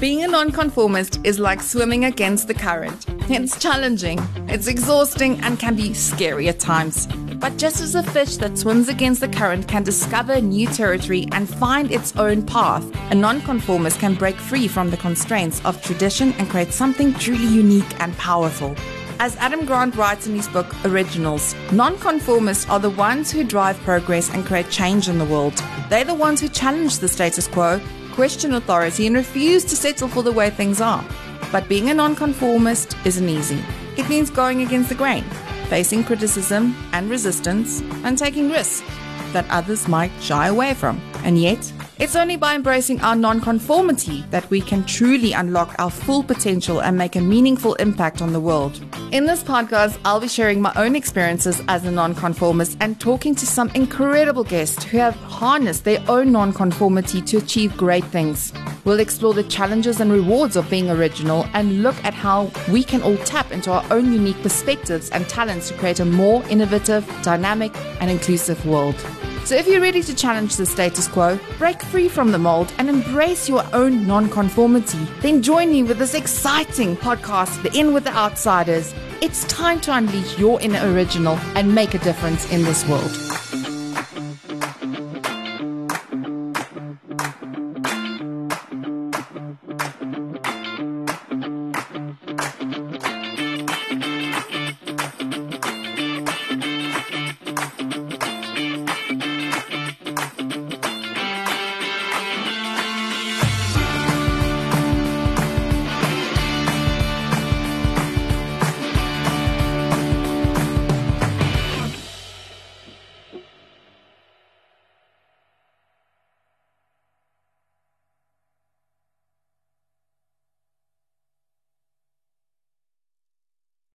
Being a nonconformist is like swimming against the current. It's challenging, it's exhausting, and can be scary at times. But just as a fish that swims against the current can discover new territory and find its own path, a nonconformist can break free from the constraints of tradition and create something truly unique and powerful. As Adam Grant writes in his book Originals, nonconformists are the ones who drive progress and create change in the world. They're the ones who challenge the status quo, question authority, and refuse to settle for the way things are. But being a nonconformist isn't easy. It means going against the grain, facing criticism and resistance, and taking risks that others might shy away from. And yet, it's only by embracing our nonconformity that we can truly unlock our full potential and make a meaningful impact on the world. In this podcast, I'll be sharing my own experiences as a nonconformist and talking to some incredible guests who have harnessed their own nonconformity to achieve great things. We'll explore the challenges and rewards of being original and look at how we can all tap into our own unique perspectives and talents to create a more innovative, dynamic, and inclusive world. So if you're ready to challenge the status quo, break free from the mold, and embrace your own nonconformity, then join me with this exciting podcast, The In with the Outsiders. It's time to unleash your inner original and make a difference in this world.